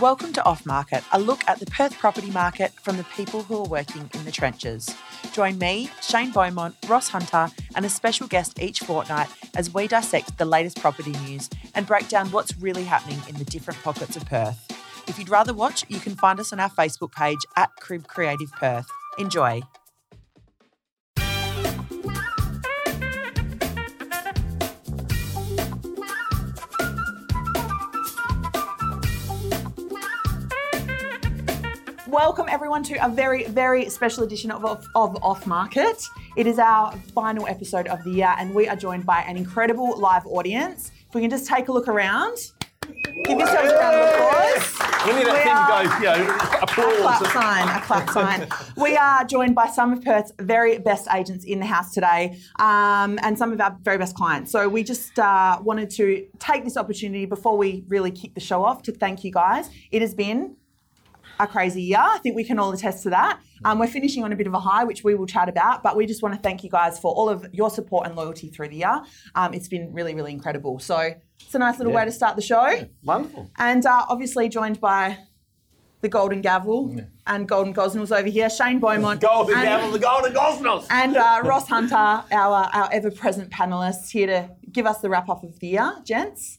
Welcome to Off Market, a look at the Perth property market from the people who are working in the trenches. Join me, Shane Beaumont, Ross Hunter, and a special guest each fortnight as we dissect the latest property news and break down what's really happening in the different pockets of Perth. If you'd rather watch, you can find us on our Facebook page at Crib Creative Perth. Enjoy. Welcome everyone to a very, very special edition of, of, of Off Market. It is our final episode of the year, and we are joined by an incredible live audience. If we can just take a look around, give yourselves a round of applause. We need We that are- you know, A clap sign, a clap sign. We are joined by some of Perth's very best agents in the house today um, and some of our very best clients. So we just uh, wanted to take this opportunity before we really kick the show off to thank you guys. It has been a crazy year. I think we can all attest to that. Um, we're finishing on a bit of a high, which we will chat about, but we just want to thank you guys for all of your support and loyalty through the year. Um, it's been really, really incredible. So it's a nice little Yeah. way to start the show. Wonderful. And uh, obviously joined by the Golden Gavel and Golden Gosnells over here, Shane Beaumont. Golden and, Gavel, the Golden Gosnells. And uh, Ross Hunter, our, our ever present panelists, here to give us the wrap up of the year. Gents,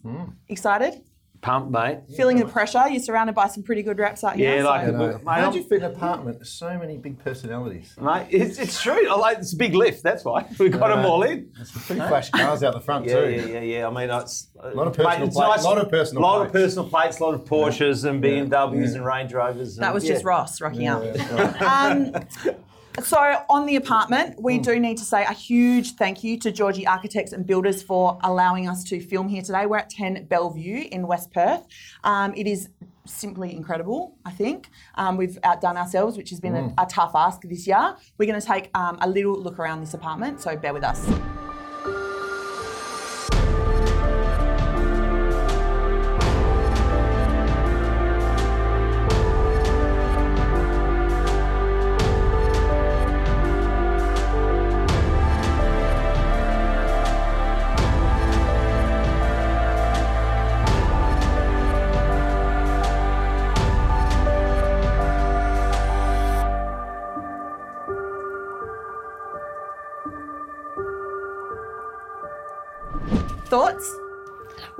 excited? Pump, mate. Feeling the pressure? You're surrounded by some pretty good reps out here. Yeah, like so- a- No. Mate, How'd you fit an apartment? There's so many big personalities. Mate, it's, it's true. I like it's a big lift. That's why we got them all in. There's some pretty flash cars out the front Yeah, too. yeah, yeah, yeah. I mean, it's a Lot of personal plates, lot of personal lot of personal plates, a lot of Porsches and BMWs and Range Rovers. that was yeah. just Ross rocking Yeah, up. yeah. Um, so on the apartment, we do need to say a huge thank you to Giorgi Architects and Builders for allowing us to film here today. We're at 10 Bellevue in West Perth. Um, it is simply incredible, I think. Um, we've outdone ourselves, which has been a, a tough ask this year. We're going to take um, a little look around this apartment, so bear with us.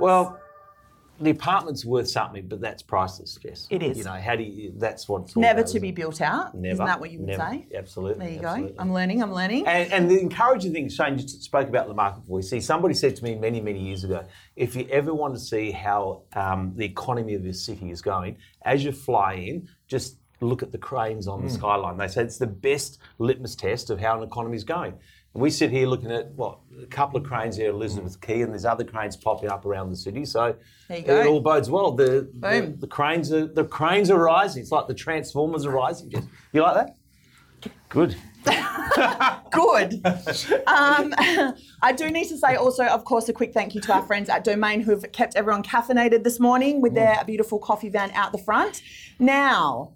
Well, the apartment's worth something, but that's priceless, Jess. It is. You know, how do you? That's what it's all Never about, to be built out. Never. Isn't that what you would Never. say? Absolutely. There you absolutely. go. I'm learning, I'm learning. And, and the encouraging thing, Shane just spoke about the market voice. See, somebody said to me many, many years ago, if you ever want to see how um, the economy of this city is going, as you fly in, just look at the cranes on the skyline. They say it's the best litmus test of how an economy is going. We sit here looking at what a couple of cranes here at Elizabeth Quay, and there's other cranes popping up around the city. So There you go. it all bodes well. The, the, the cranes are the cranes are rising. It's like the transformers are rising. You like that? Good. Good. um, I do need to say also, of course, a quick thank you to our friends at Domain who've kept everyone caffeinated this morning with their beautiful coffee van out the front. Now,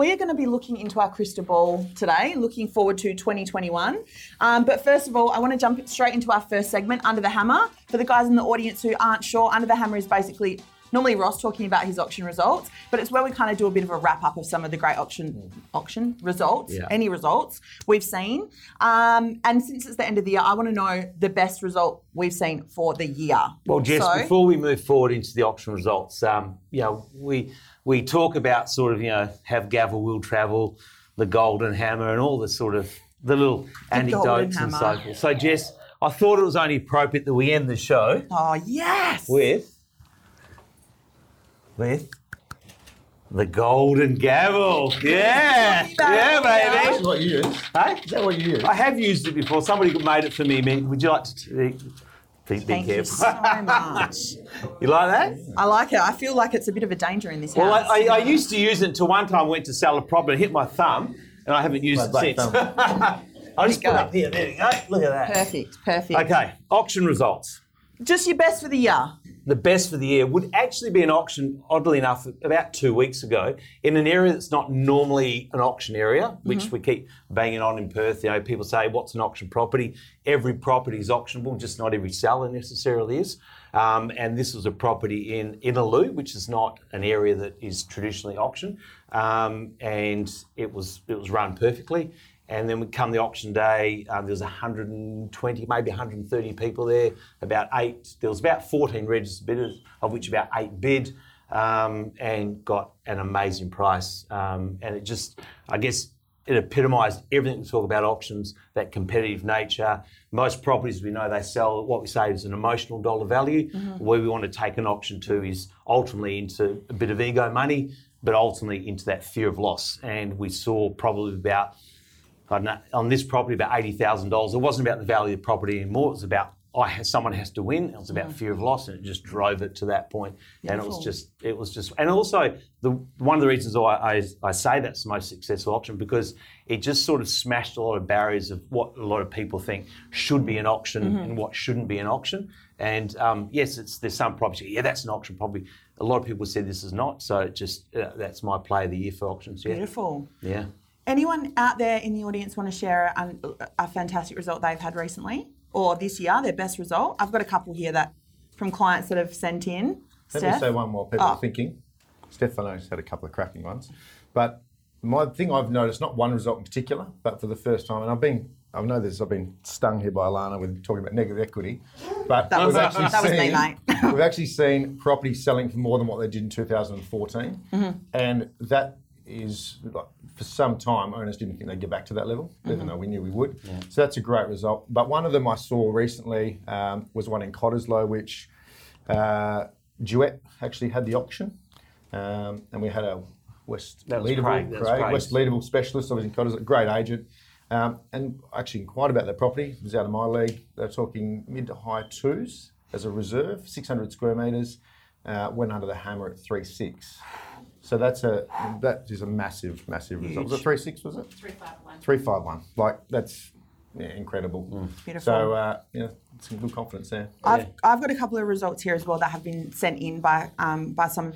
we are going to be looking into our crystal ball today, looking forward to 2021. Um, but first of all, I want to jump straight into our first segment, Under the Hammer. For the guys in the audience who aren't sure, Under the Hammer is basically normally Ross talking about his auction results, but it's where we kind of do a bit of a wrap up of some of the great auction auction results, Yeah. any results we've seen. Um, and since it's the end of the year, I want to know the best result we've seen for the year. Well, Jess, So- before we move forward into the auction results, um, you know, we we talk about sort of, you know, have gavel will travel, the golden hammer, and all the sort of the little anecdotes and so forth. So, Jess, I thought it was only appropriate that we end the show Oh yes. with with the golden gavel. Yeah, yeah, baby. is what you use. Hey? Is that what you use? I have used it before. Somebody made it for me. Man, Would you like to? Be, be Thank you so much. you like that? I like it. I feel like it's a bit of a danger in this Well, house. I, I, I used to use it until one time I went to sell a property and hit my thumb, and I haven't used Black it since. thumb. I just There put it up here. There you go. Look at that. perfect, perfect. Okay, auction results. Just your best for the year. The best for the year would actually be an auction, oddly enough, about two weeks ago in an area that's not normally an auction area, which Mm-hmm. we keep banging on in Perth. You know, people say, "What's an auction property?" Every property is auctionable, just not every seller necessarily is. Um, and this was a property in Innaloo, which is not an area that is traditionally auctioned, um, and it was it was run perfectly. And then we come the auction day, um, there was 120, maybe 130 people there. About eight, there was about 14 registered bidders, of which about eight bid, um, and got an amazing price. Um, and it just, I guess, it epitomised everything we talk about auctions, that competitive nature. Most properties we know they sell what we say is an emotional dollar value. Where we want to take an auction to is ultimately into a bit of ego money, but ultimately into that fear of loss. And we saw probably about know, on this property about eighty thousand dollars. It wasn't about the value of the property anymore. It was about I someone has to win. It was about fear of loss, and it just drove it to that point. And it was just, it was just, and also the one of the reasons why I, I say that's the most successful auction because it just sort of smashed a lot of barriers of what a lot of people think should be an auction and what shouldn't be an auction. And um, yes, it's there's some properties. Yeah, that's an auction. Probably a lot of people said this is not. So it just uh, that's my play of the year for auctions. Yeah, Beautiful. yeah. Anyone out there in the audience want to share a, a fantastic result they've had recently or this year, their best result? I've got a couple here that from clients that have sent in. Let me say one more. People Oh. are thinking. Stefano's had a couple of cracking ones, but my thing I've noticed, not one result in particular, but for the first time, and I've been, I know this, I've been stung here by Alana with talking about negative equity, but That was- we've actually that was me, seen, mate. we've actually seen property selling for more than what they did in 2014, Mm-hmm. and that is like, for some time owners didn't think they'd get back to that level, Mm-hmm. even though we knew we would. So that's a great result. But one of them I saw recently um, was one in Cottesloe, which uh, Duet actually had the auction, um, and we had a West Leadable, Craig, was Craig. West Leadable specialist, obviously in Cottesloe, great agent. Um, and actually inquired about that property. It was out of my league. They're talking mid to high twos as a reserve, 600 square metres. Uh, went under the hammer at three six. So that's a that is a massive, massive result. Was it three six? Was it Three five one. three five one? Like that's yeah, incredible. Beautiful. So uh, yeah, some good confidence there. I've, I've got a couple of results here as well that have been sent in by um, by some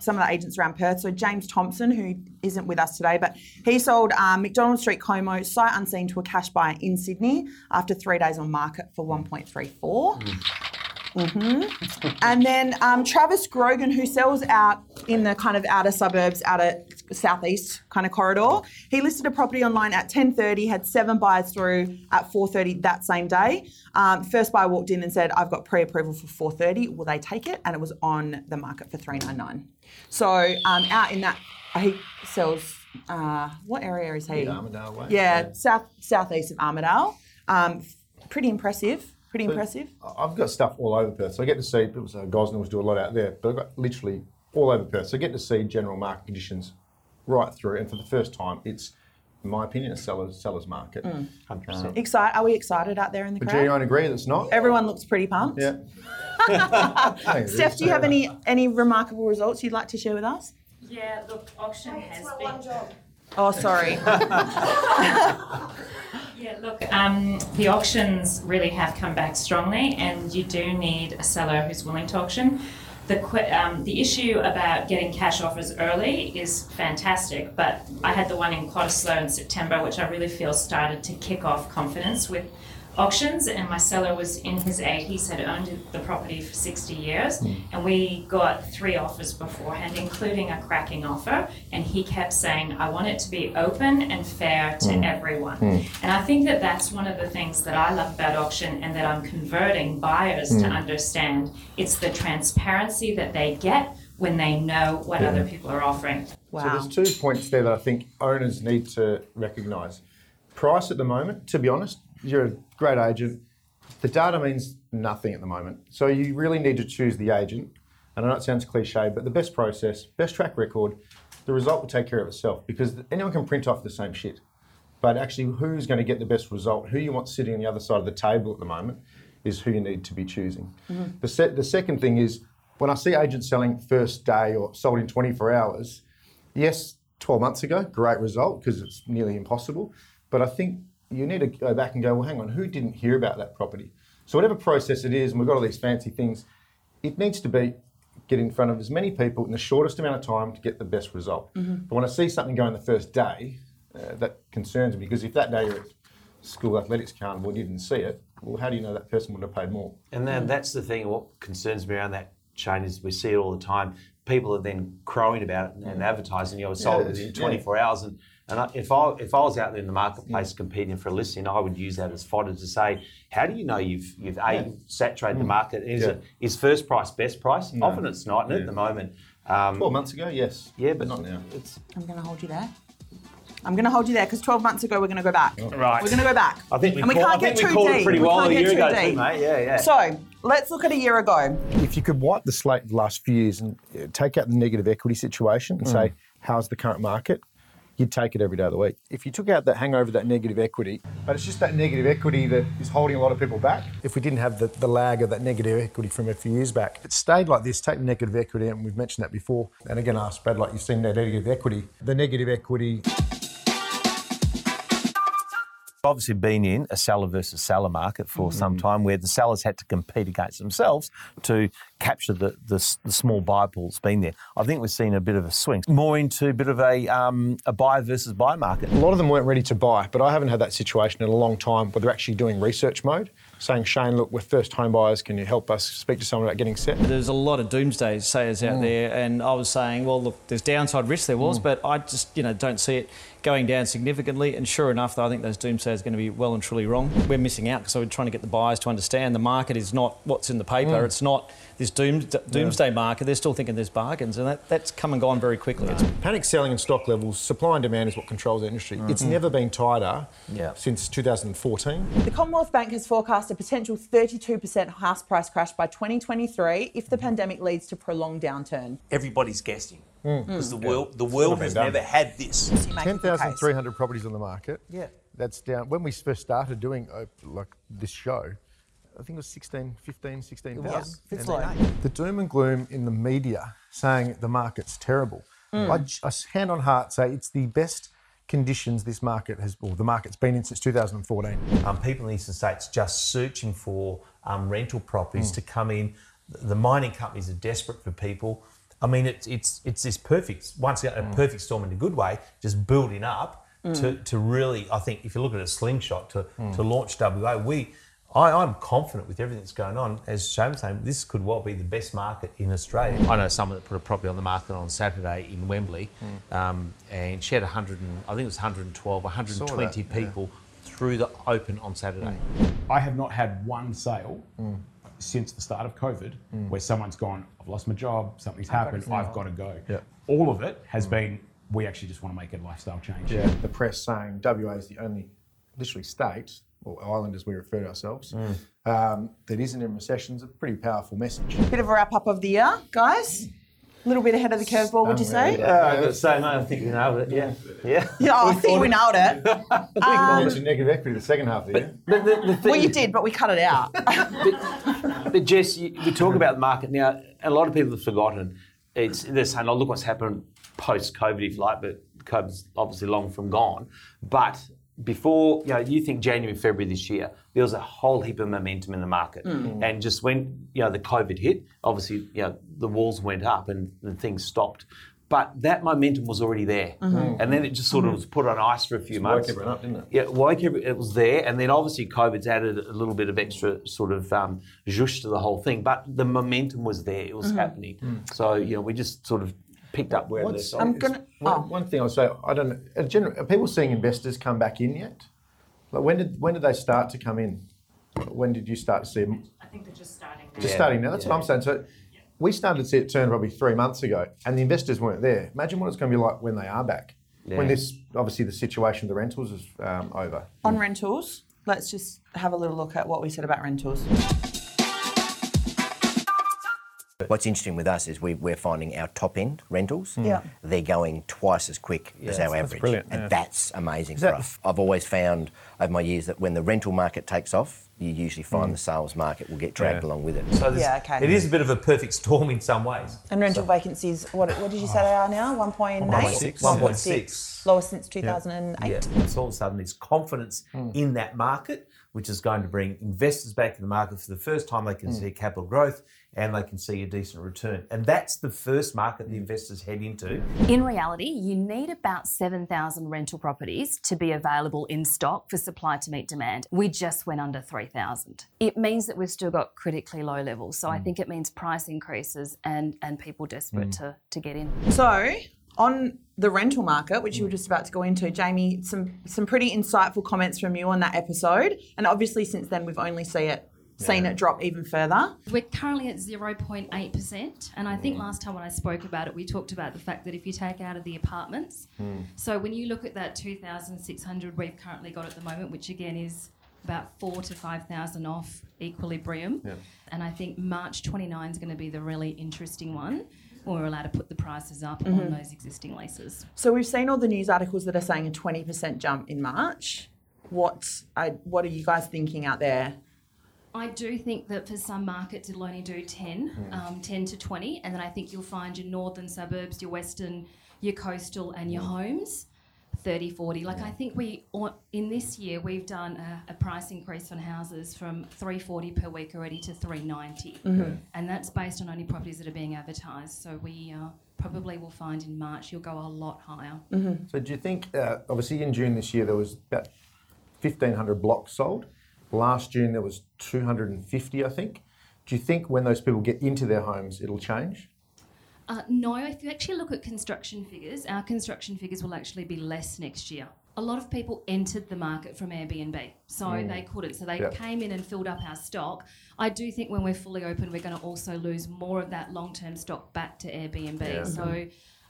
some of the agents around Perth. So James Thompson, who isn't with us today, but he sold um, McDonald Street Como sight unseen to a cash buyer in Sydney after three days on market for 1.34. hmm And then um, Travis Grogan, who sells out in the kind of outer suburbs, outer southeast kind of corridor, he listed a property online at 10:30, had seven buyers through at 4:30 that same day. Um, first buyer walked in and said, "I've got pre-approval for 4:30. Will they take it?" And it was on the market for 399. So um, out in that, he sells. Uh, what area is he? The Armadale way. Yeah, south southeast of Armadale. Um, pretty impressive. Pretty impressive. I've got stuff all over Perth, so I get to see. It was uh, Gosnells do a lot out there, but I've got literally all over Perth, so I get to see general market conditions right through. And for the first time, it's, in my opinion, a seller's seller's market. Mm. Hundred percent. Excite? Are we excited out there in the Would crowd? you agree that's not? Everyone looks pretty pumped. Yeah. Steph, do you have any any remarkable results you'd like to share with us? Yeah, look, auction has been. Oh, sorry. Yeah, look, um, the auctions really have come back strongly, and you do need a seller who's willing to auction. The, um, the issue about getting cash offers early is fantastic, but I had the one in Cottesloe in September, which I really feel started to kick off confidence with auctions. And my seller was in his 80s, had owned the property for 60 years, hmm. and we got three offers beforehand, including a cracking offer. And he kept saying, I want it to be open and fair to hmm. everyone. Hmm. And I think that that's one of the things that I love about auction and that I'm converting buyers to understand. It's the transparency that they get when they know what other people are offering. Wow. So there's two points there that I think owners need to recognise. Price at the moment, to be honest, you're a great agent. The data means nothing at the moment. So you really need to choose the agent. And I know it sounds cliche, but the best process, best track record, the result will take care of itself because anyone can print off the same shit. But actually, who's going to get the best result, who you want sitting on the other side of the table at the moment, is who you need to be choosing. Mm-hmm. The, se- the second thing is when I see agents selling first day or sold in 24 hours, yes, 12 months ago, great result because it's nearly impossible. But I think you need to go back and go, well, hang on, who didn't hear about that property? So, whatever process it is, and we've got all these fancy things, it needs to be get in front of as many people in the shortest amount of time to get the best result. Mm-hmm. But when I see something going the first day, uh, that concerns me because if that day you're at school athletics carnival and you didn't see it, well, how do you know that person would have paid more? And then mm. that's the thing. What concerns me around that chain is we see it all the time. People are then crowing about it and, and advertising. You know, sold Yeah, within yeah. 24 hours. And, and I, if I if I was out there in the marketplace competing for a listing, I would use that as fodder to say, how do you know you've you've a saturated the market? Is Yeah. it is first price best price? Often it's not. And at the moment, um, 12 months ago, yes. yeah, but not now. It's, I'm going to hold you there. I'm going to hold you there because 12 months ago we're going to go back. Right. We're going to go back. I think we, and we call- can't I get think we too called deep. it pretty we well can't a get year too ago, too, mate. Yeah, yeah. So let's look at a year ago. If you could wipe the slate of the last few years and uh, take out the negative equity situation and say, how's the current market? You'd take it every day of the week. If you took out that hangover, that negative equity, but it's just that negative equity that is holding a lot of people back. If we didn't have the, the lag of that negative equity from a few years back, it stayed like this, take negative equity, and we've mentioned that before. And again, ask Brad, like you've seen that negative equity. The negative equity obviously been in a seller versus seller market for some mm. time where the sellers had to compete against themselves to capture the, the, the small buy pool's been there. I think we've seen a bit of a swing, more into a bit of a, um, a buy versus buy market. A lot of them weren't ready to buy, but I haven't had that situation in a long time where they're actually doing research mode, saying, Shane, look, we're first home buyers. Can you help us speak to someone about getting set? There's a lot of doomsday sayers out mm. there, and I was saying, well, look, there's downside risk there was, mm. but I just, you know, don't see it going down significantly. And sure enough, I think those doomsayers are going to be well and truly wrong. We're missing out because we're trying to get the buyers to understand the market is not what's in the paper. Hmm. It's not this doom, doomsday market. They're still thinking there's bargains, and that, that's come and gone very quickly. It's Panic selling and stock levels, supply and demand is what controls the industry. Mm-hmm. It's never been tighter Yeah. since 2014. The Commonwealth Bank has forecast a potential 32% house price crash by 2023 if the mm-hmm. pandemic leads to prolonged downturn. everybody's guessing because the world the world has done. never had this. You make a good case. 10,300 properties on the market. Yeah. That's down. When we first started doing uh, like this show, I think it was 16, 15, 16,000. was. It's And. The doom and gloom in the media saying the market's terrible. Mm. I j- I, s- hand on heart say it's the best conditions this market has, or the market's been in since 2014. Um, people in the eastern states just searching for um, rental properties to come in. The mining companies are desperate for people. I mean, it's it's it's this perfect once again a mm. perfect storm in a good way, just building up to, mm. to really. I think if you look at a slingshot to mm. to launch WA, we. I, I'm confident with everything that's going on. As Shane was saying, this could well be the best market in Australia. I know someone that put a property on the market on Saturday in Wembley, um, and she had 100, and, I think it was 112, 120 yeah. people through the open on Saturday. I have not had one sale since the start of COVID where someone's gone, I've lost my job, something's happened, I've got to go. Yeah. All of it has been, we actually just want to make a lifestyle change. Yeah. The press saying WA is the only, literally state, or island as we refer to ourselves, um, that isn't in recession is a pretty powerful message. Bit of a wrap up of the year, guys. A little bit ahead of the curveball, would you say? Yeah, I got to say, mate, I think we nailed it. Yeah. Yeah. Yeah, I think we nailed it. I think we mentioned um, negative equity the second half of the year. But the, the thing, Well, you did, but we cut it out. But Jess, you, we talk about the market now. A lot of people have forgotten. It's they're saying, "Oh, look what's happened post-COVID, if you like." But COVID's obviously long from gone. But before, you know, you think January, February this year, there was a whole heap of momentum in the market, hmm. Hmm. and just when you know the COVID hit, obviously, you know, the walls went up and, and things stopped. But that momentum was already there, mm-hmm. hmm. and then it just sort of was put on ice for a few woke months. everyone up, didn't it? Yeah, woke every, it was there, and then obviously COVID's added a little bit of extra sort of um, zhuzh to the whole thing. But the momentum was there; it was mm-hmm. happening. So you know, we just sort of picked up where What's- they I'm gonna. One, Oh, one thing I'll say, I don't know. in general, Are people seeing investors come back in yet? Like when did when did they start to come in? When did you start to see them? I think they're just starting. Just Yeah, starting now. That's what I'm saying. So we started to see it turn probably three months ago, and the investors weren't there. Imagine what it's going to be like when they are back. When this obviously the situation of the rentals is um, over. on rentals, let's just have a little look at what we said about rentals. What's interesting with us is we, we're finding our top end rentals, mm. Yeah. they're going twice as quick as our average. brilliant, And yeah. that's amazing Is for us. I've always found over my years that when the rental market takes off, you usually find mm. the sales market will get dragged Yeah. along with it. So Yeah, okay. it is a bit of a perfect storm in some ways. And rental vacancies, what, what did you say they are now? 1.8? 1.6. 1.6. Lowest since 2008. Yeah. It's all of a sudden there's confidence mm. in that market, which is going to bring investors back to the market for the first time. They can see capital growth and they can see a decent return. And that's the first market the investors head into. In reality, you need about 7,000 rental properties to be available in stock for supply to meet demand. We just went under 3,000. It means that we've still got critically low levels. So I mm. think it means price increases and, and people desperate mm. to, to get in. So, on the rental market, which you were mm. just about to go into, Jamie, some some pretty insightful comments from you on that episode. And obviously, since then, we've only see it seen it drop even further. We're currently at 0.8%. And I think mm. last time when I spoke about it, we talked about the fact that if you take out of the apartments, mm. so when you look at that 2,600 we've currently got at the moment, which again is about four to 5,000 off equilibrium. Yeah. And I think March 29 is going to be the really interesting one when we're allowed to put the prices up on mm-hmm. those existing leases. So we've seen all the news articles that are saying a twenty percent jump in March. What I, uh, what are you guys thinking out there? I do think that for some markets it'll only do 10, um, 10 to 20, and then I think you'll find your northern suburbs, your western, your coastal, and your homes 30, 40. Like I think we, in this year, we've done a, a price increase on houses from 340 per week already to 390, and that's based on only properties that are being advertised. So we uh, probably will find in March you'll go a lot higher. So do you think, uh, obviously in June this year there was about 1,500 blocks sold. Last June there was 250, I think. Do you think when those people get into their homes it'll change? Uh, no, if you actually look at construction figures, our construction figures will actually be less next year. A lot of people entered the market from Airbnb, so they couldn't. So they Yep. came in and filled up our stock. I do think when we're fully open, we're going to also lose more of that long term stock back to Airbnb. So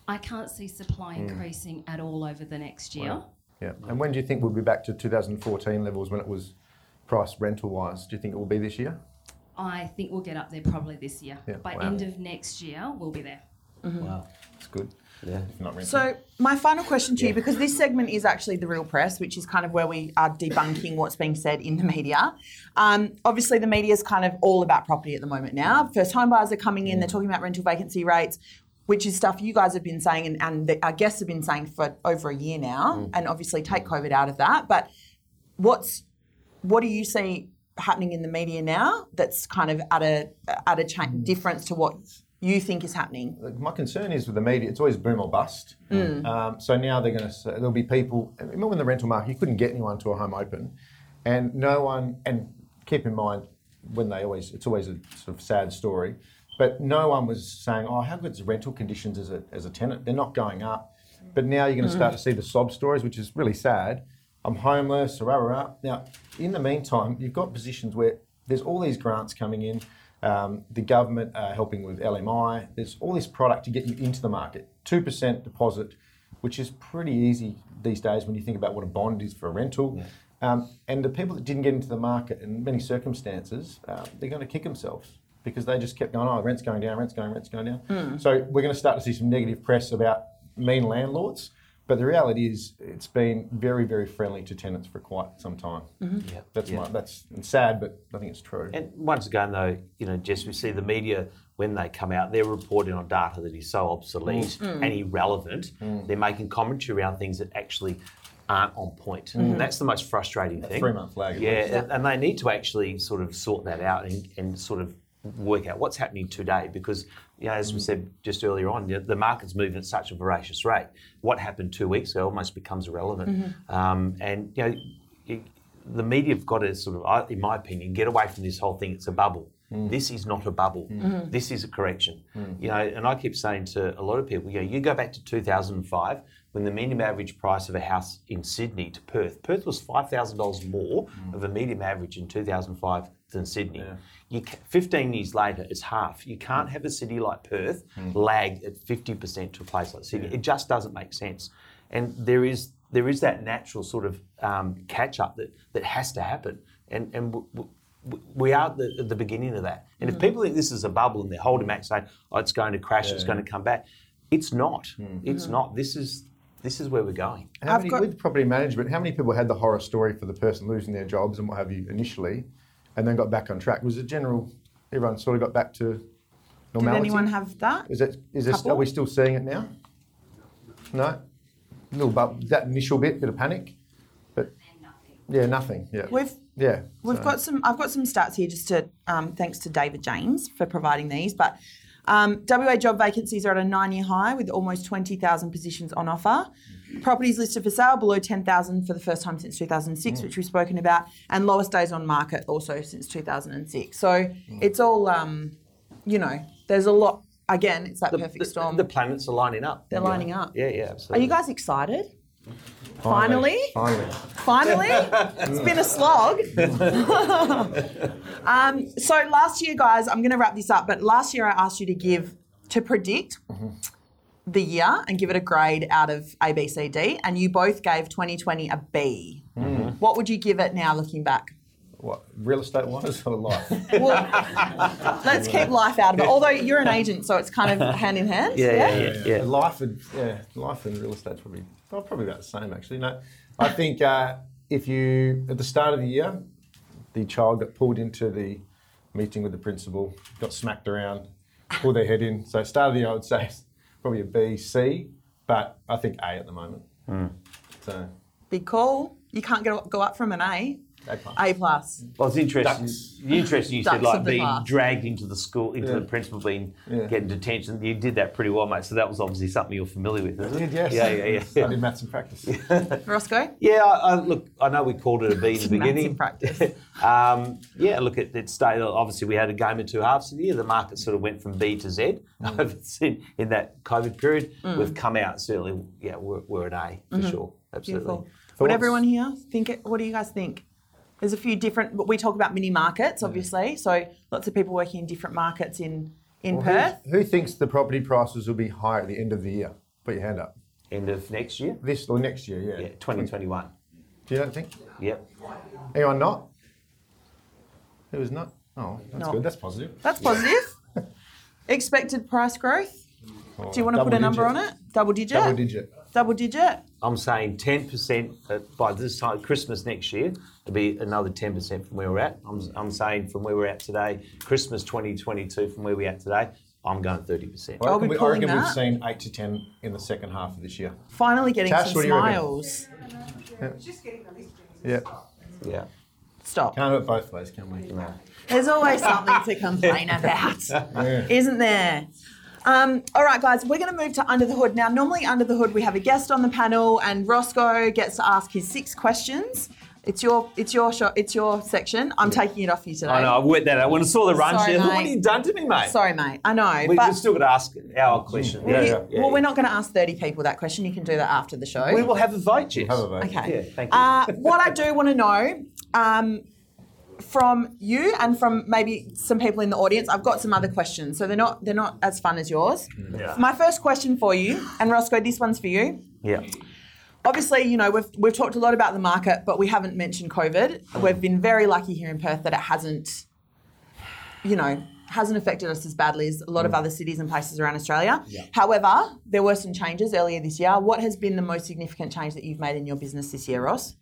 I can't see supply increasing at all over the next year. Yeah. And when do you think we'll be back to 2014 levels when it was priced rental wise? Do you think it will be this year? I think we'll get up there probably this year. Yeah, By wow. end of next year, we'll be there. Mm-hmm. Wow. It's good. Yeah. If not rental. So my final question to you, because this segment is actually the real press, which is kind of where we are debunking what's being said in the media. Um, obviously, the media is kind of all about property at the moment now. First home buyers are coming in; they're mm. talking about rental vacancy rates. Which is stuff you guys have been saying, and, and the, our guests have been saying for over a year now, mm. and obviously take COVID out of that. But what's what do you see happening in the media now that's kind of at a at a cha- hmm. difference to what you think is happening? My concern is with the media, it's always boom or bust. Hmm. Um, so now they're going to, say there'll be people, remember in the rental market, you couldn't get anyone to a home open. And no one, and keep in mind, when they always, it's always a sort of sad story, but no one was saying, oh, how good's rental conditions as a, as a tenant? They're not going up. But now you're going to hmm. start to see the sob stories, which is really sad. I'm homeless, rah, rah, rah. Now, in the meantime, you've got positions where there's all these grants coming in. Um, the government uh, helping with LMI. There's all this product to get you into the market. 2% deposit, which is pretty easy these days when you think about what a bond is for a rental. Um, and the people that didn't get into the market in many circumstances, uh, they're going to kick themselves because they just kept going, oh, rent's going down, rent's going, rent's going down. So we're going to start to see some negative press about mean landlords. But the reality is, it's been very, very friendly to tenants for quite some time. Mm-hmm. Yeah. That's Yeah. my, that's sad, but I think it's true. And once again, though, you know, Jess, we see the media when they come out, they're reporting on data that is so obsolete mm. Mm. and irrelevant. Mm. They're making commentary around things that actually aren't on point. And that's the most frustrating thing. three-month lag Yeah, least. and- and they need to actually sort of sort that out and, and sort of work out what's happening today because, you know, as we said just earlier on, you know, the market's moving at such a voracious rate. What happened two weeks ago almost becomes irrelevant. Mm-hmm. Um, and, you know, you- the media have got to sort of, in my opinion, get away from this whole thing. It's a bubble. Mm. This is not a bubble. Mm. Mm-hmm. This is a correction. Mm. You know, and I keep saying to a lot of people, you know, you go back to 2005 when the median average price of a house in Sydney to Perth, Perth was $5,000 more of a median average in 2005 than Sydney. You ca 15 years later, it's half. You can't have a city like Perth mm. lag at 50% to a place like Sydney. It just doesn't make sense. And there is there is that natural sort of um, catch up that, that has to happen. And, and w- w- we are at the, at the beginning of that. And if mm. people think this is a bubble and they're holding back saying, oh, it's going to crash, it's going to come back, it's not. Mm. It's mm-hmm. not. This is this is where we're going. How I've many, got- with property management, how many people had the horror story for the person losing their jobs and what have you initially? And then got back on track. It was a general, everyone sort of got back to Did anyone have that? Is it? Is this? Are we still seeing it now? No. Little, but that initial bit, bit of panic, but yeah, nothing. Yeah. We've yeah. We've so- got some. I've got some stats here, just to um, thanks to David James for providing these. But um, WA job vacancies are at a nine-year high with almost twenty thousand positions on offer. Properties listed for sale below ten thousand for the first time since two thousand six, which we've spoken about, and lowest days on market also since two thousand and six. So it's all, um, you know, there's a lot. Again, it's that The, perfect the- storm. the planets are lining up. They're Yeah. lining up. Yeah, yeah, absolutely. Are you guys excited? Finally? Finally. Finally, it's been a slog. um, so last year, guys, I'm going to wrap this up. But last year, I asked you to give to predict the year and give it a grade out of A, B, C, D, and you both gave 2020 a B. What would you give it now, looking back? What real estate wise or life? Well, let's keep life out of it. Although you're an agent, so it's kind of hand in hand. Yeah, yeah, yeah. yeah. Life and yeah, life and real estate's probably well, probably about the same actually. No, I think uh, if you at the start of the year, the child got pulled into the meeting with the principal, got smacked around, pulled their head in. So start of the year, I would say it's probably a B, C, but I think A at the moment. Hmm. So Big call. You can't go, go up from an A. A plus. A plus. Well, it's interesting. Ducks. Interesting. You said Ducks like being class. dragged into the school, into Yeah. the principal being Yeah. getting detention. You did that pretty well, mate. So that was obviously something you're familiar with, isn't I it? did, yes. Yeah, yeah, yeah. I did maths and practice. Roscoe? Yeah, I, I, look, I know we called it a B in the beginning. Maths beginning. and practice. um, yeah, look, it, it stayed. Obviously, we had a game of two halves of the year. The market sort of went from B to Z Mm. over in, in that COVID period. We've come out certainly. Yeah, we're, we're an A for sure. Absolutely. Mm-hmm. Beautiful. So Would everyone here think? It, what do you guys think? There's a few different. but We talk about mini markets, obviously. So lots of people working in different markets in in Well, Perth. who, who thinks the property prices will be higher at the end of the year? Put your hand up. End of next year. This or next year, yeah. Yeah, 2021. Do you don't think? Yep. Anyone not? Who is not? Oh, that's No. good. That's positive. That's positive. Expected price growth. Do you oh, want to put Double a number digit. on it? Double digit. Double digit. Double digit. I'm saying 10% by this time, Christmas next year, it'll be another 10% from where we're at. I'm, I'm saying from where we're at today, Christmas 2022 from where we're at today, I'm going 30%. I I'll reckon, be we, I pulling reckon we've that. seen eight to ten in the second half of this year. Finally getting Tash, some what do you reckon? smiles. Yeah. Yeah. Stop. Can't have it both ways, can we? There's always something to complain about, isn't there? Um, all right, guys, we're going to move to Under the Hood. Now, normally, Under the Hood, we have a guest on the panel, and Roscoe gets to ask his six questions. It's your, it's your, show, it's your section. I'm taking it off you today. I know, I worked that out. When I saw the run, Sorry, she, look what have you done to me, mate. Sorry, mate. I know, We, but we've still got to ask our question. we- well, we're not going to ask 30 people that question. You can do that after the show. We will have a vote, Jess. Have a vote. Okay. Yeah, thank you. Uh, what I do want to know um, from you and from maybe some people in the audience, I've got some other questions. So they're not they're not as fun as yours. Mm. Yeah. My first question for you, and Roscoe, this one's for you. yeah. Obviously, you know we've we've talked a lot about the market, but we haven't mentioned COVID. We've been very lucky here in Perth that it hasn't, you know, hasn't affected us as badly as a lot of mm. other cities and places around Australia. Yeah. However, there were some changes earlier this year. What has been the most significant change that you've made in your business this year, Ross?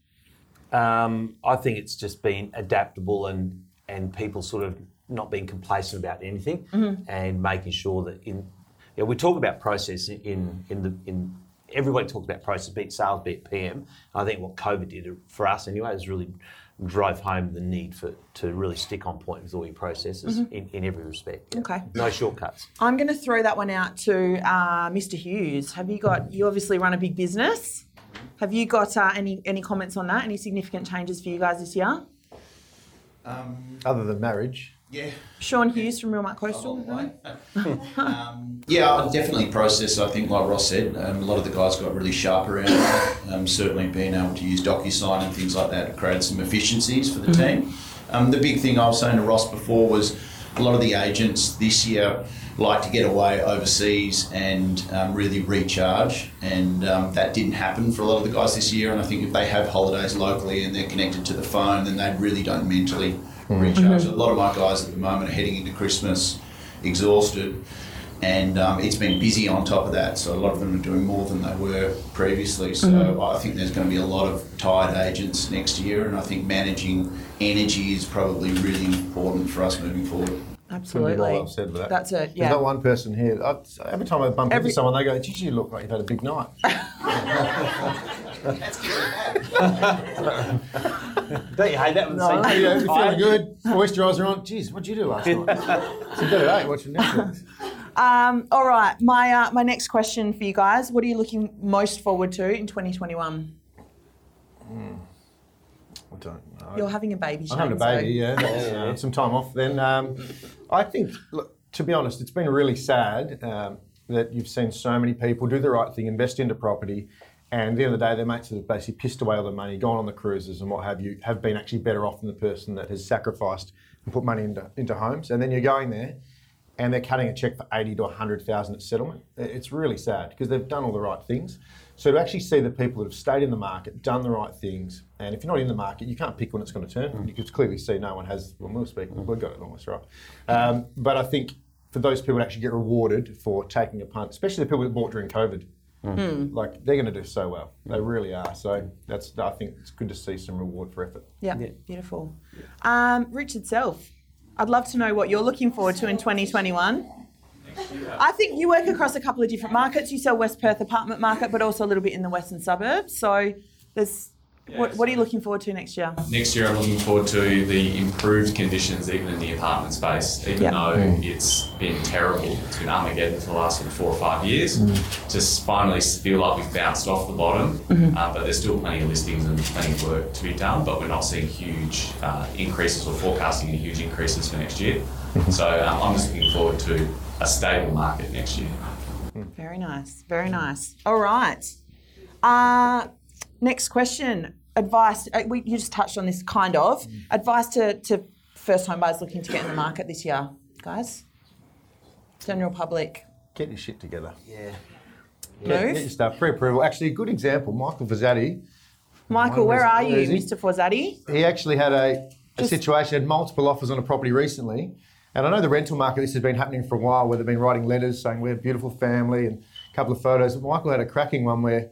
Um, I think it's just been adaptable and and people sort of not being complacent about anything and making sure that in yeah, we talk about process in- in the in everybody talks about process, be it sales, be it PM. I think what COVID did for us anyway is really drove home the need for to really stick on point with all your processes in, in every respect. yeah. Okay. No shortcuts. I'm going to throw that one out to uh, Mr. Hughes. Have you got? You obviously run a big business. Have you got uh, any any comments on that? Any significant changes for you guys this year? Um, Other than marriage. yeah. Sean Hughes from Realmark Coastal. um, yeah, definitely process. I think, like Ross said, um, a lot of the guys got really sharp around that. Um, certainly being able to use DocuSign and things like that created some efficiencies for the team. Um, the big thing I was saying to Ross before was a lot of the agents this year like to get away overseas and um, really recharge, and um, that didn't happen for a lot of the guys this year. And I think if they have holidays locally and they're connected to the phone, then they really don't mentally recharge. A lot of my guys at the moment are heading into Christmas exhausted. And um, it's been busy on top of that. So a lot of them are doing more than they were previously. So Mhm. I think there's going to be a lot of tired agents next year, and I think managing energy is probably really important for us moving forward. Couldn't be well said with that. That's it, yeah. There's not one person here. I, every time I bump Every- into someone, they go, "Geez, you look like you've had a big night." Don't you hate that when no, they say you're feeling good. Moisturiser on. Jeez, what'd you do last night? it's a bit of eight watching Netflix. Um, all right, my uh, my next question for you guys: What are you looking most forward to in 2021? I don't know. You're having a baby. I'm having a baby, so- yeah. Uh, some time off. Then um, I think, look, to be honest, it's been really sad um, that you've seen so many people do the right thing, invest into property, and at the end of the day, their mates have basically pissed away all their money, gone on the cruises and what have you, have been actually better off than the person that has sacrificed and put money into, into homes. And then you're going there and they're cutting a check for 80 to 100,000 at settlement. It's really sad because they've done all the right things. So to actually see the people that have stayed in the market, done the right things, and if you're not in the market, you can't pick when it's going to turn. You can clearly see no one has, well, we'll speak, we've got it almost right. Um, but I think for those people to actually get rewarded for taking a punt, especially the people that bought during COVID, Mm. like they're going to do so well. They really are. So that's, I think it's good to see some reward for effort. Yeah, beautiful. Um, Richard Self, I'd love to know what you're looking forward to in 2021. I think you work across a couple of different markets. You sell West Perth apartment market, but also a little bit in the western suburbs. So there's what, what are you looking forward to next year? Next year, I'm looking forward to the improved conditions, even in the apartment space. Even Yeah. though Mm. it's been terrible, it's been Armageddon for the last sort of four or five years. Mm. Just finally feel like we've bounced off the bottom, Mhm. uh, but there's still plenty of listings and plenty of work to be done. But we're not seeing huge uh, increases or forecasting any huge increases for next year. So um, I'm just looking forward to a stable market next year. Very nice, very nice. All right. Uh, next question. Advice. Uh, we, you just touched on this kind of. Advice to, to first home buyers looking to get in the market this year, guys? General public. Get your shit together. Yeah. Get, get your stuff pre-approval. Actually, a good example. Michael Vazzati. Michael, where are you, Where is he? Mr. Forzati? He actually had a, a Just- situation, had multiple offers on a property recently. And I know the rental market, this has been happening for a while, where they've been writing letters saying we're a beautiful family and a couple of photos. Michael had a cracking one where,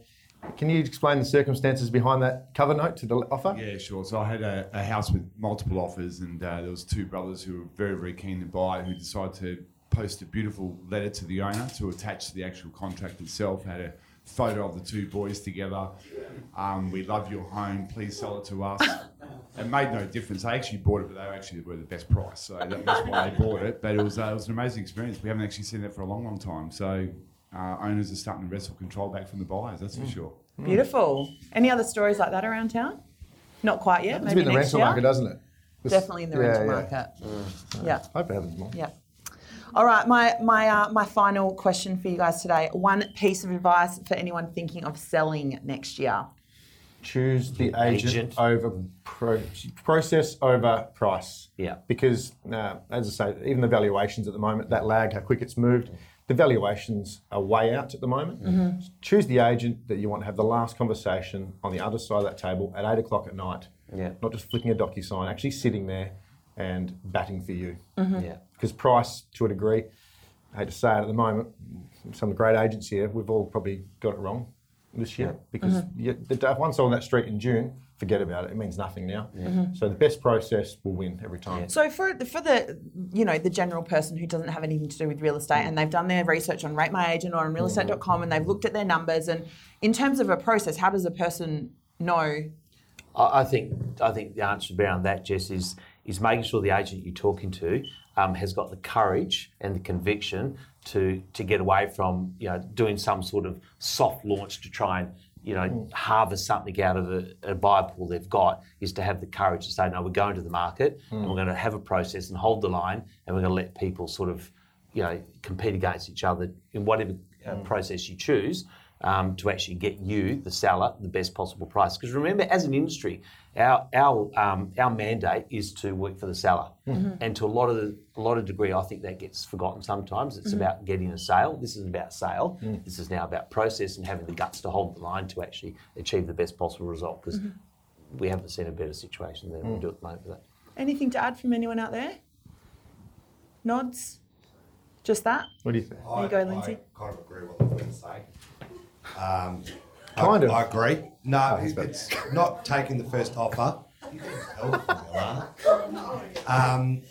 can you explain the circumstances behind that cover note to the offer? Yeah, sure. So I had a, a house with multiple offers, and uh, there was two brothers who were very, very keen to buy, who decided to post a beautiful letter to the owner to attach to the actual contract itself. Had a photo of the two boys together. Um, we love your home. Please sell it to us. It made no difference. They actually bought it, but they actually were the best price, so that- that's why they bought it. But it was uh, it was an amazing experience. We haven't actually seen that for a long, long time. So uh, owners are starting to wrestle control back from the buyers. That's for sure. Beautiful. Any other stories like that around town? Not quite yet. It's Maybe been the next rental year. market, doesn't it? This- Definitely in the yeah, rental yeah. market. Yeah. I hope it happens more. Yeah. All right, my my uh, my final question for you guys today. One piece of advice for anyone thinking of selling next year. choose the The agent, agent. over pro- process over price. Yeah. Because, uh, as I say, even the valuations at the moment, that lag, how quick it's moved, the valuations are way out at the moment. Mhm. Choose the agent that you want to have the last conversation on the other side of that table at eight o'clock at night. Yeah. Not just flicking a DocuSign, actually sitting there and batting for you. Mhm. Yeah. Because price, to a degree, I hate to say it at the moment, some of the great agents here, we've all probably got it wrong this year Yeah. because Mhm. you, the, day- once on that street in June, forget about it. It means nothing now. Mhm. So the best process will win every time. So for the, for the you know the general person who doesn't have anything to do with real estate and they've done their research on Rate My Agent or on realestate.com and they've looked at their numbers and in terms of a process, how does a person know? I I think I think the answer around that, Jess, is is making sure the agent you're talking to um, has got the courage and the conviction to to get away from you know doing some sort of soft launch to try and you know harvest something out of a, a buyer pool they've got. Is to have the courage to say no, we're going to the market and we're going to have a process and hold the line and we're going to let people sort of you know compete against each other in whatever uh, process you choose um, to actually get you, the seller, the best possible price. Because remember, as an industry, our our um, our mandate is to work for the seller, Mhm. and to a lot of the, a lot of degree, I think that gets forgotten sometimes. It's Mhm. about getting a sale. This isn't about sale. Mm. This is now about process and having the guts to hold the line to actually achieve the best possible result. Because Mhm. we haven't seen a better situation than we Mm. do at the moment. with that. Anything to add from anyone out there? Nods? Just that? What do you think? There you go, Lindsay. I kind of agree with what the Queen's saying. Um, Kind I, of. I agree. No, Oh, it's, not taking the first offer. Um,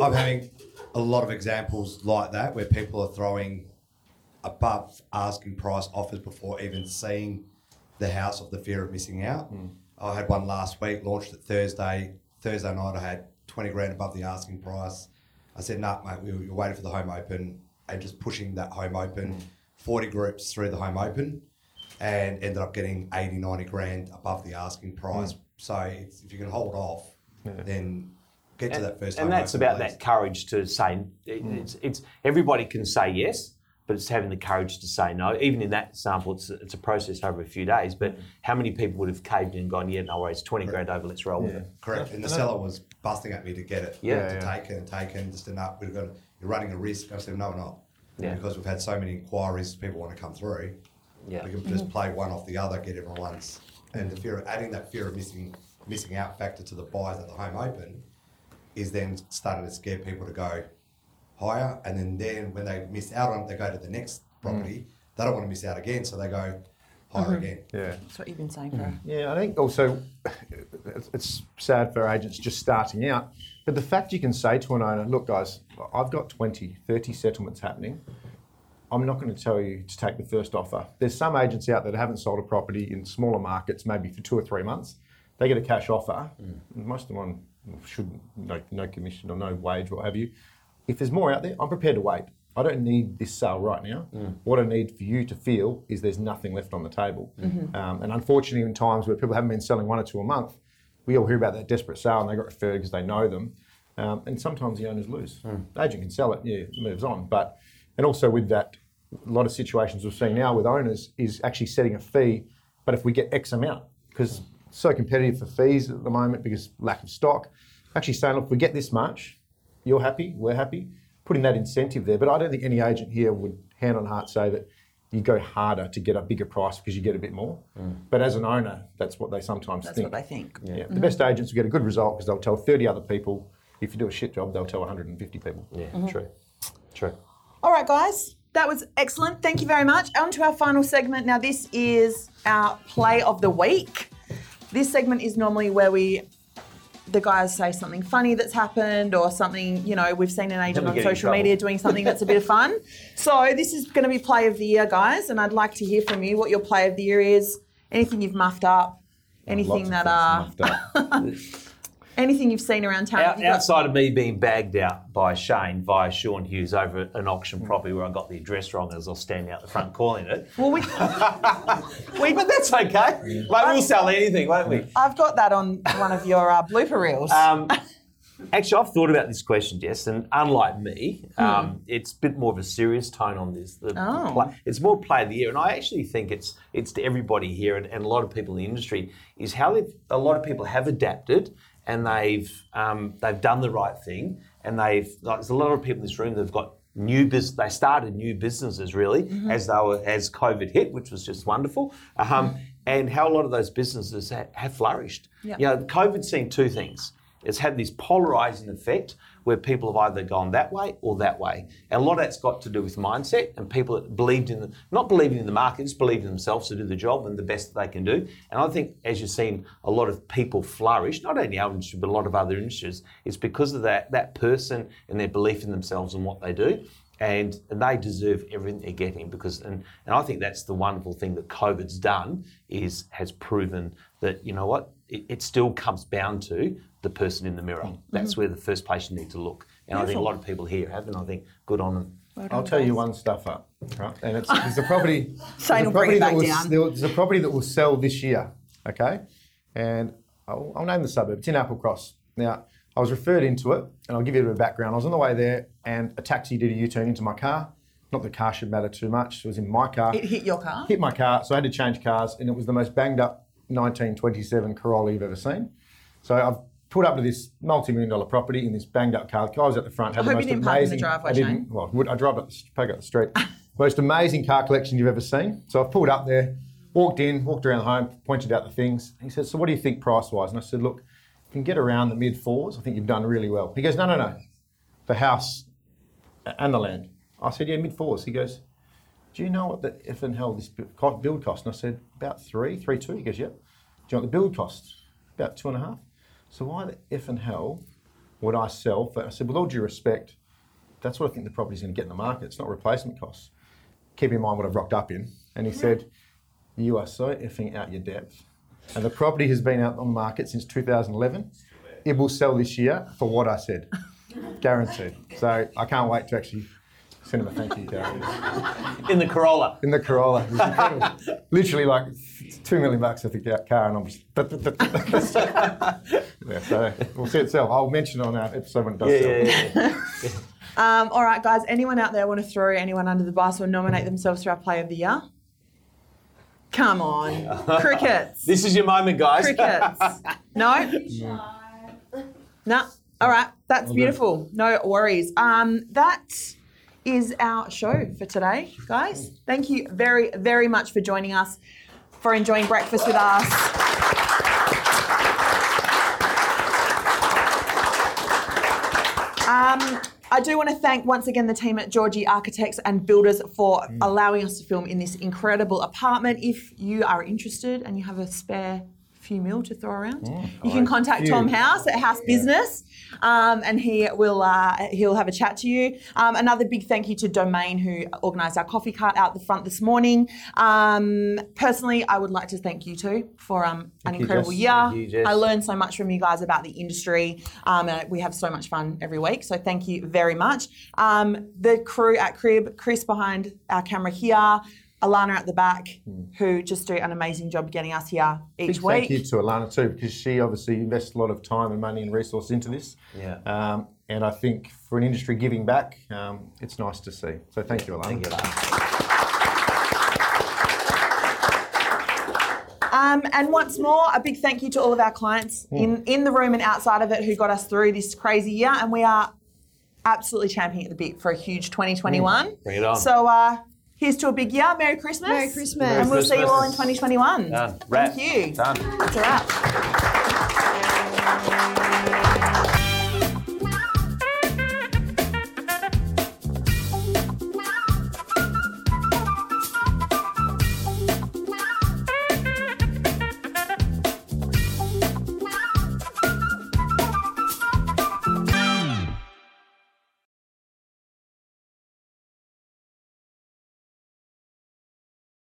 I'm having a lot of examples like that where people are throwing above asking price offers before even seeing the house of the fear of missing out. I had one last week, launched it Thursday. Thursday night, I had 20 grand above the asking price. I said, nah, mate, we were waiting for the home open and just pushing that home open, 40 groups through the home open, and ended up getting 80, 90 grand above the asking price. Hmm. So it's, if you can hold off, then get to that first and that's about that courage to say it- hmm. it's, it's everybody can say yes but it's having the courage to say no even in that sample, it's, it's a process over a few days but hmm. how many people would have caved in and gone yeah no worries 20 grand over let's roll with it Correct. And the seller was busting at me to get it. Yeah. To Yeah, take it and take it and just enough. We've got you're running a risk. I said, no, we're not. Yeah. Because we've had so many inquiries, people want to come through. Yeah. We can just play one off the other, get everyone's and the fear of adding that fear of missing missing out factor to the buyers at the home open is then starting to scare people to go higher and then then when they miss out on it, they go to the next property. They don't want to miss out again, so they go higher Mhm. again. Yeah. That's what you've been saying for. Yeah, I think also it's- it's sad for agents just starting out, but the fact you can say to an owner, look, guys, I've got 20, 30 settlements happening. I'm not going to tell you to take the first offer. There's some agents out there that haven't sold a property in smaller markets, maybe for two or three months. They get a cash offer. Most of them on should no, no commission or no wage, what have you. If there's more out there, I'm prepared to wait. I don't need this sale right now. What I need for you to feel is there's nothing left on the table. Mhm. Um, and unfortunately, in times where people haven't been selling one or two a month, we all hear about that desperate sale and they got referred because they know them. Um, and sometimes the owners lose. The agent can sell it, yeah, it moves on. But and also with that, a lot of situations we're seeing now with owners is actually setting a fee. But if we get X amount, because it's so competitive for fees at the moment because lack of stock, actually saying, look, if we get this much, you're happy, we're happy, putting that incentive there. But I don't think any agent here would hand on heart say that you go harder to get a bigger price because you get a bit more. But as an owner, that's what they sometimes That's think. That's what they think. Yeah. The best agents will get a good result because they'll tell 30 other people. If you do a shit job, they'll tell 150 people. Yeah, Mhm. true. True. All right, guys, that was excellent. Thank you very much. On to our final segment. Now, this is our play of the week. This segment is normally where we, the guys say something funny that's happened or something, you know, we've seen an agent on social media doing something that's a bit of fun. So, this is going to be play of the year, guys, and I'd like to hear from you what your play of the year is. Anything you've muffed up, anything that uh, anything you've seen around town. Out, Have you got- outside of me being bagged out by Shane via Sean Hughes over an auction property where I got the address wrong as I was standing out the front calling it. Well, we, we, but that's okay. Mate, we'll sell anything, won't we? I've got that on one of your uh, blooper reels. Um, actually, I've thought about this question, Jess, and unlike me, um, it's a bit more of a serious tone on this. The- the Oh. play- it's more play of the year, and I actually think it's it's to everybody here and, and a lot of people in the industry is how a lot of people have adapted and they've um, they've done the right thing, and they've like, there's a lot of people in this room that've got new business. They started new businesses really Mm-hmm. as they were as COVID hit, which was just wonderful. Um, and how a lot of those businesses ha- have flourished. Yeah. You know, COVID's seen two things. It's had this polarizing effect where people have either gone that way or that way. And a lot of that's got to do with mindset and people that believed in the, not believing in the markets, believed in themselves to do the job and the best that they can do. And I think as you've seen a lot of people flourish, not only our industry, but a lot of other industries, it's because of that, that person and their belief in themselves and what they do. And, and they deserve everything they're getting because and, and I think that's the wonderful thing that COVID's done is has proven that you know what it, it still comes down to the person in the mirror. Mm-hmm. That's where the first place you need to look. And I think a lot of people here have, and I think good on them. I'll tell you one stuff up, right? And it's there's a property. Shane there's a will bring property it that back will, down. There's a property that will sell this year, okay? And I'll, I'll name the suburb. It's in Applecross. Now, I was referred into it, and I'll give you a bit of background. I was on the way there, and a taxi did a U-turn into my car. Not the car should matter too much. It was in my car. it hit your car. hit my car, so I had to change cars, and it was the most banged up 1927 Corolla you've ever seen. So I've pulled up to this multi-million dollar property in this banged up car. The guy was at the front. Had I the most didn't park in the amazing. driveway, I didn't. Well, would I drive up the, park up the street? most amazing car collection you've ever seen. So I've pulled up there, walked in, walked around the home, pointed out the things. He said, "So what do you think price-wise?" And I said, "Look, you can get around the mid fours. I think you've done really well." He goes, "No, no, no, the house and the land." I said, yeah, mid fours. He goes, do you know what the and hell this build cost? And I said, about three, three two. He goes, yep. Do you know what the build cost? About two and a half. So why the F and hell would I sell for? I said, with all due respect, that's what I think the property's going to get in the market. It's not replacement costs. Keep in mind what I've rocked up in. And he said, you are so effing out your depth. And the property has been out on the market since 2011. It will sell this year for what I said, guaranteed. So I can't wait to actually send him a thank you, Gary. In the Corolla. In the Corolla. It was incredible. Literally like two million bucks, I think, that car, and I'm just. yeah, so we'll see it sell. I'll mention it on our episode when it does Yeah, sell. yeah, Um, all right, guys. Anyone out there want to throw anyone under the bus or nominate themselves for our Play of the Year? Come on, crickets. This is your moment, guys. Crickets. No. No. All right. That's beautiful. No worries. Um, that is our show for today, guys. Thank you very, very much for joining us, for enjoying breakfast with us. Um, I do want to thank once again the team at Giorgi Architects and Builders for allowing us to film in this incredible apartment. If you are interested and you have a spare few mil to throw around, you can contact. Tom House at House Business, um, and he will uh, he'll have a chat to you. Um, another big thank you to Domain who organised our coffee cart out the front this morning. Um, personally, I would like to thank you too for um, an Thank incredible year. You, I learned so much from you guys about the industry. Um, we have so much fun every week. So thank you very much. Um, the crew at Crib, Chris behind our camera here, Alana at the back, who just do an amazing job getting us here each Big week. thank you to Alana too, because she obviously invests a lot of time and money and resource into this. Yeah. Um, and I think for an industry giving back, um, it's nice to see. So thank you, Alana. Thank you, Um, and once more, a big thank you to all of our clients in, in the room and outside of it who got us through this crazy year. And we are absolutely championing at the bit for a huge 2021. Bring it on. So uh, here's to a big year. Merry Christmas. Merry Christmas. And we'll see you all in 2021. Done. Wrap. Thank you. Done. That's a wrap.